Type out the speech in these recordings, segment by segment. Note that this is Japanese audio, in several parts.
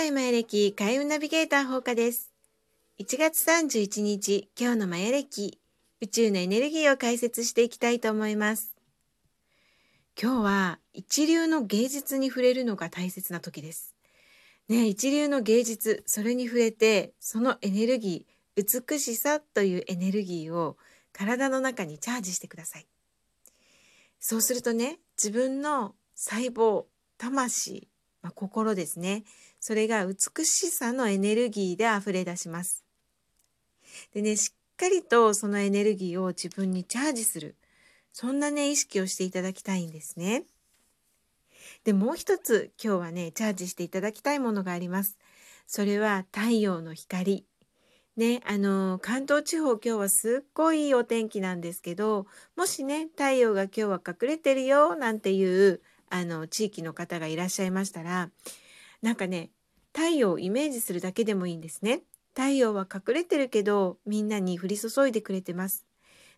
代マヤ暦開運ナビゲーター放課です。1月31日、今日のマヤ暦、宇宙のエネルギーを解説していきたいと思います。今日は一流の芸術に触れるのが大切な時です。ね、一流の芸術、それに触れて、そのエネルギー、美しさというエネルギーを体の中にチャージしてください。そうするとね、自分の細胞、魂、まあ、心ですね。それが美しさのエネルギーで溢れ出します。でね、しっかりとそのエネルギーを自分にチャージする。そんなね、意識をしていただきたいんですね。で、もう一つ今日はね、チャージしていただきたいものがあります。それは太陽の光。ね、あの、関東地方今日はすっごいいいお天気なんですけど、もしね、太陽が今日は隠れてるよ、なんていうあの地域の方がいらっしゃいましたらなんかね太陽をイメージするだけでもいいんですね。太陽は隠れてるけどみんなに降り注いでくれてます。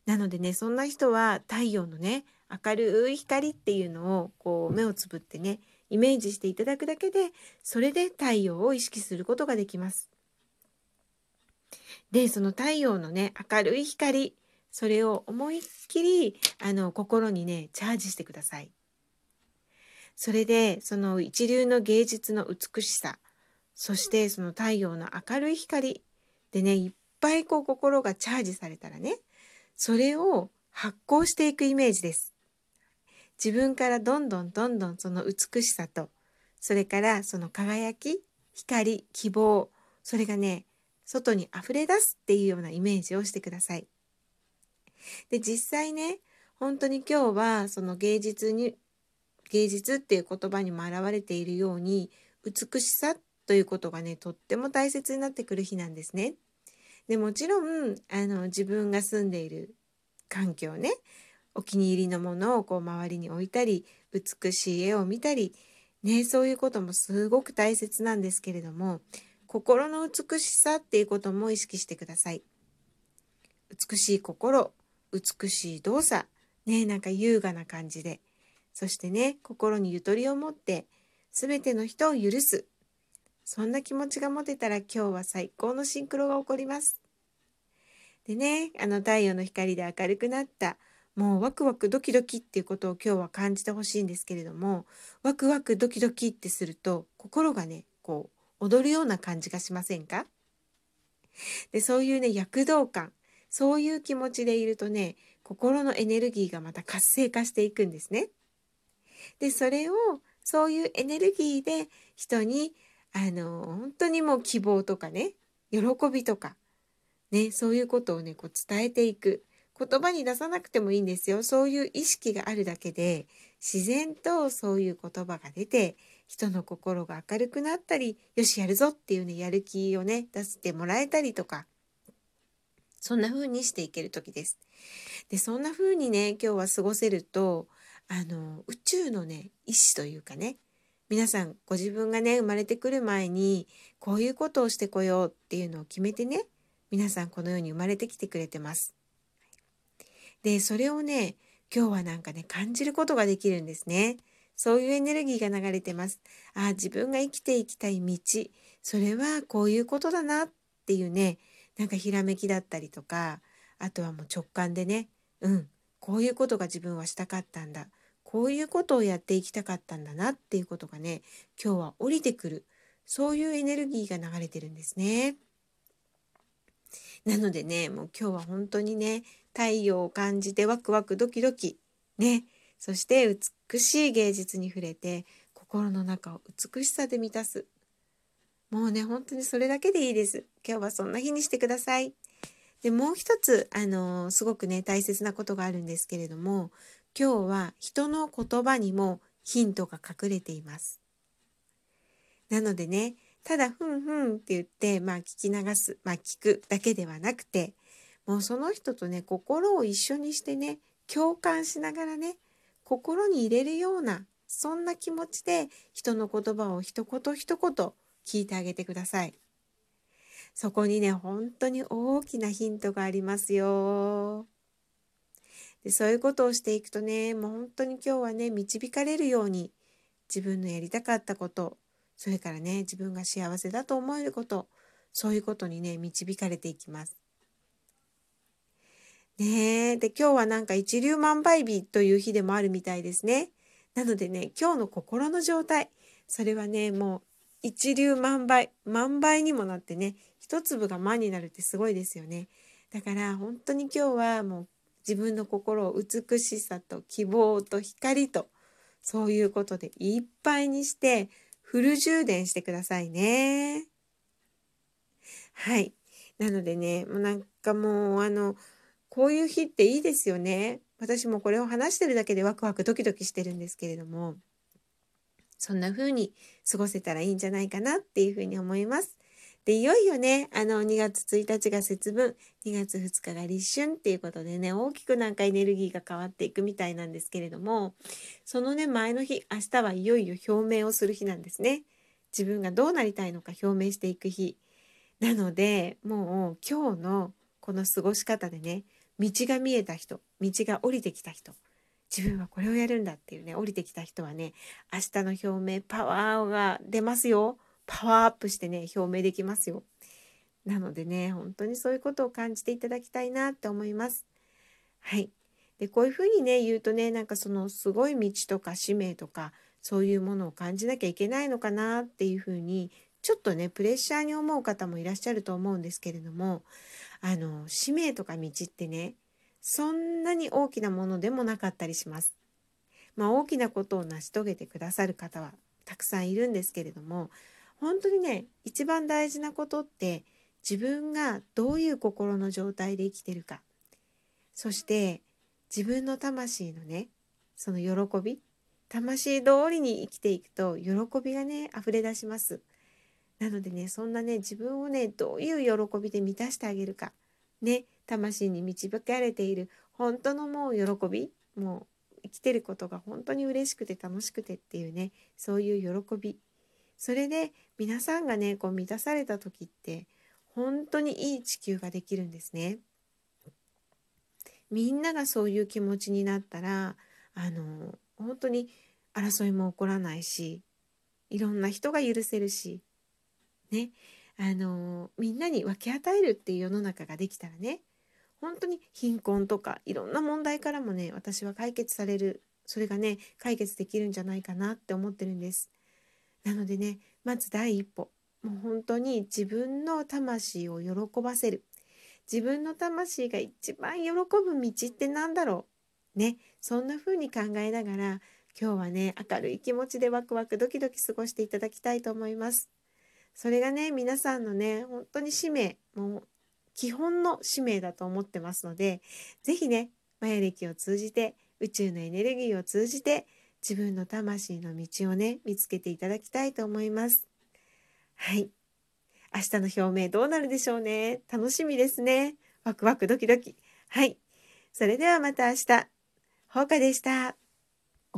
なのでねそんな人は太陽のね明るい光っていうのをこう目をつぶってねイメージしていただくだけでそれで太陽を意識することができます。でその太陽のね明るい光それを思いっきりあの心にねチャージしてください。それでその一流の芸術の美しさそしてその太陽の明るい光でねいっぱいこう心がチャージされたらねそれを発光していくイメージです。自分からどんどんどんどんその美しさとそれからその輝き光希望それがね外に溢れ出すっていうようなイメージをしてください。で実際ね本当に今日はその芸術に芸術っていう言葉にも表れているように美しさということがねとっても大切になってくる日なんですね。でもちろんあの自分が住んでいる環境ねお気に入りのものをこう周りに置いたり美しい絵を見たりねそういうこともすごく大切なんですけれども心の美しさっていうことも意識してください。美しい心美しい動作ねなんか優雅な感じでそしてね心にゆとりを持って全ての人を許すそんな気持ちが持てたら今日は最高のシンクロが起こります。でねあの太陽の光で明るくなったもうワクワクドキドキっていうことを今日は感じてほしいんですけれどもワクワクドキドキってすると心がねこう踊るような感じがしませんか？でそういうね躍動感そういう気持ちでいるとね心のエネルギーがまた活性化していくんですね。でそれをそういうエネルギーで人にあの本当にもう希望とかね喜びとかねそういうことをねこう伝えていく言葉に出さなくてもいいんですよそういう意識があるだけで自然とそういう言葉が出て人の心が明るくなったりよしやるぞっていうねやる気をね出してもらえたりとかそんな風にしていける時です。でそんな風にね今日は過ごせるとあの宇宙のね意志というかね皆さんご自分がね生まれてくる前にこういうことをしてこようっていうのを決めてね皆さんこのように生まれてきてくれてます。でそれをね今日はなんかね感じることができるんですね。そういうエネルギーが流れてます。あ自分が生きていきたい道それはこういうことだなっていうねなんかひらめきだったりとかあとはもう直感でねうんこういうことが自分はしたかったんだ。こういうことをやっていきたかったんだなっていうことがね今日は降りてくる。そういうエネルギーが流れてるんですね。なのでねもう今日は本当にね太陽を感じてワクワクドキドキ。ね。そして美しい芸術に触れて心の中を美しさで満たす。もうね本当にそれだけでいいです。今日はそんな日にしてください。でもう一つあのすごくね大切なことがあるんですけれども今日は人の言葉にもヒントが隠れています。なのでねただふんふんって言ってまあ聞き流すまあ聞くだけではなくてもうその人とね心を一緒にしてね共感しながらね心に入れるようなそんな気持ちで人の言葉を一言一言聞いてあげてください。そこにね、本当に大きなヒントがありますよ。でそういうことをしていくとね、もう本当に今日はね、導かれるように自分のやりたかったこと、それからね自分が幸せだと思えることそういうことにね導かれていきます。ねえで今日はなんか一粒万倍日という日でもあるみたいですね。なのでね今日の心の状態それはねもう一粒万倍万倍にもなってね一粒が万になるってすごいですよね。だから本当に今日はもう自分の心を美しさと希望と光とそういうことでいっぱいにしてフル充電してくださいね。はい。なのでね、もうなんかもうあの、こういう日っていいですよね。私もこれを話してるだけでワクワクドキドキしてるんですけれども、そんな風に過ごせたらいいんじゃないかなっていう風に思います。で、いよいよね、あの、2月1日が節分、2月2日が立春っていうことでね、大きくなんかエネルギーが変わっていくみたいなんですけれども、そのね、前の日、明日はいよいよ表明をする日なんですね。自分がどうなりたいのか表明していく日。なので、もう今日のこの過ごし方でね、道が見えた人、道が降りてきた人、自分はこれをやるんだっていうね、降りてきた人はね、明日の表明パワーが出ますよ。パワーアップしてね表明できますよ。なのでね本当にそういうことを感じていただきたいなって思います。はい。でこういうふうにね言うとねなんかそのすごい道とか使命とかそういうものを感じなきゃいけないのかなっていうふうにちょっとねプレッシャーに思う方もいらっしゃると思うんですけれどもあの使命とか道ってねそんなに大きなものでもなかったりします。まあ、大きなことを成し遂げてくださる方はたくさんいるんですけれども本当にね一番大事なことって自分がどういう心の状態で生きてるか。そして自分の魂のねその喜び魂通りに生きていくと喜びがね溢れ出します。なのでねそんなね自分をねどういう喜びで満たしてあげるか。ね魂に導かれている。本当のもう喜び。もう生きてることが本当に嬉しくて楽しくてっていうね。そういう喜び。それで皆さんがねこう満たされた時って本当にいい地球ができるんですね。みんながそういう気持ちになったらあの本当に争いも起こらないしいろんな人が許せるしね。あのみんなに分け与えるっていう世の中ができたらね本当に貧困とかいろんな問題からもね私は解決されるそれがね解決できるんじゃないかなって思ってるんです。なのでねまず第一歩。もう本当に自分の魂を喜ばせる。自分の魂が一番喜ぶ道って何だろう。ね。そんな風に考えながら今日はね明るい気持ちでワクワクドキドキ過ごしていただきたいと思います。それがね皆さんのね本当に使命。もう基本の使命だと思ってますので是非ねマヤ歴を通じて宇宙のエネルギーを通じて自分の魂の道をね、見つけていただきたいと思います。はい。明日の表明どうなるでしょうね。楽しみですね。ワクワクドキドキ。はい。それではまた明日。ほうかでした。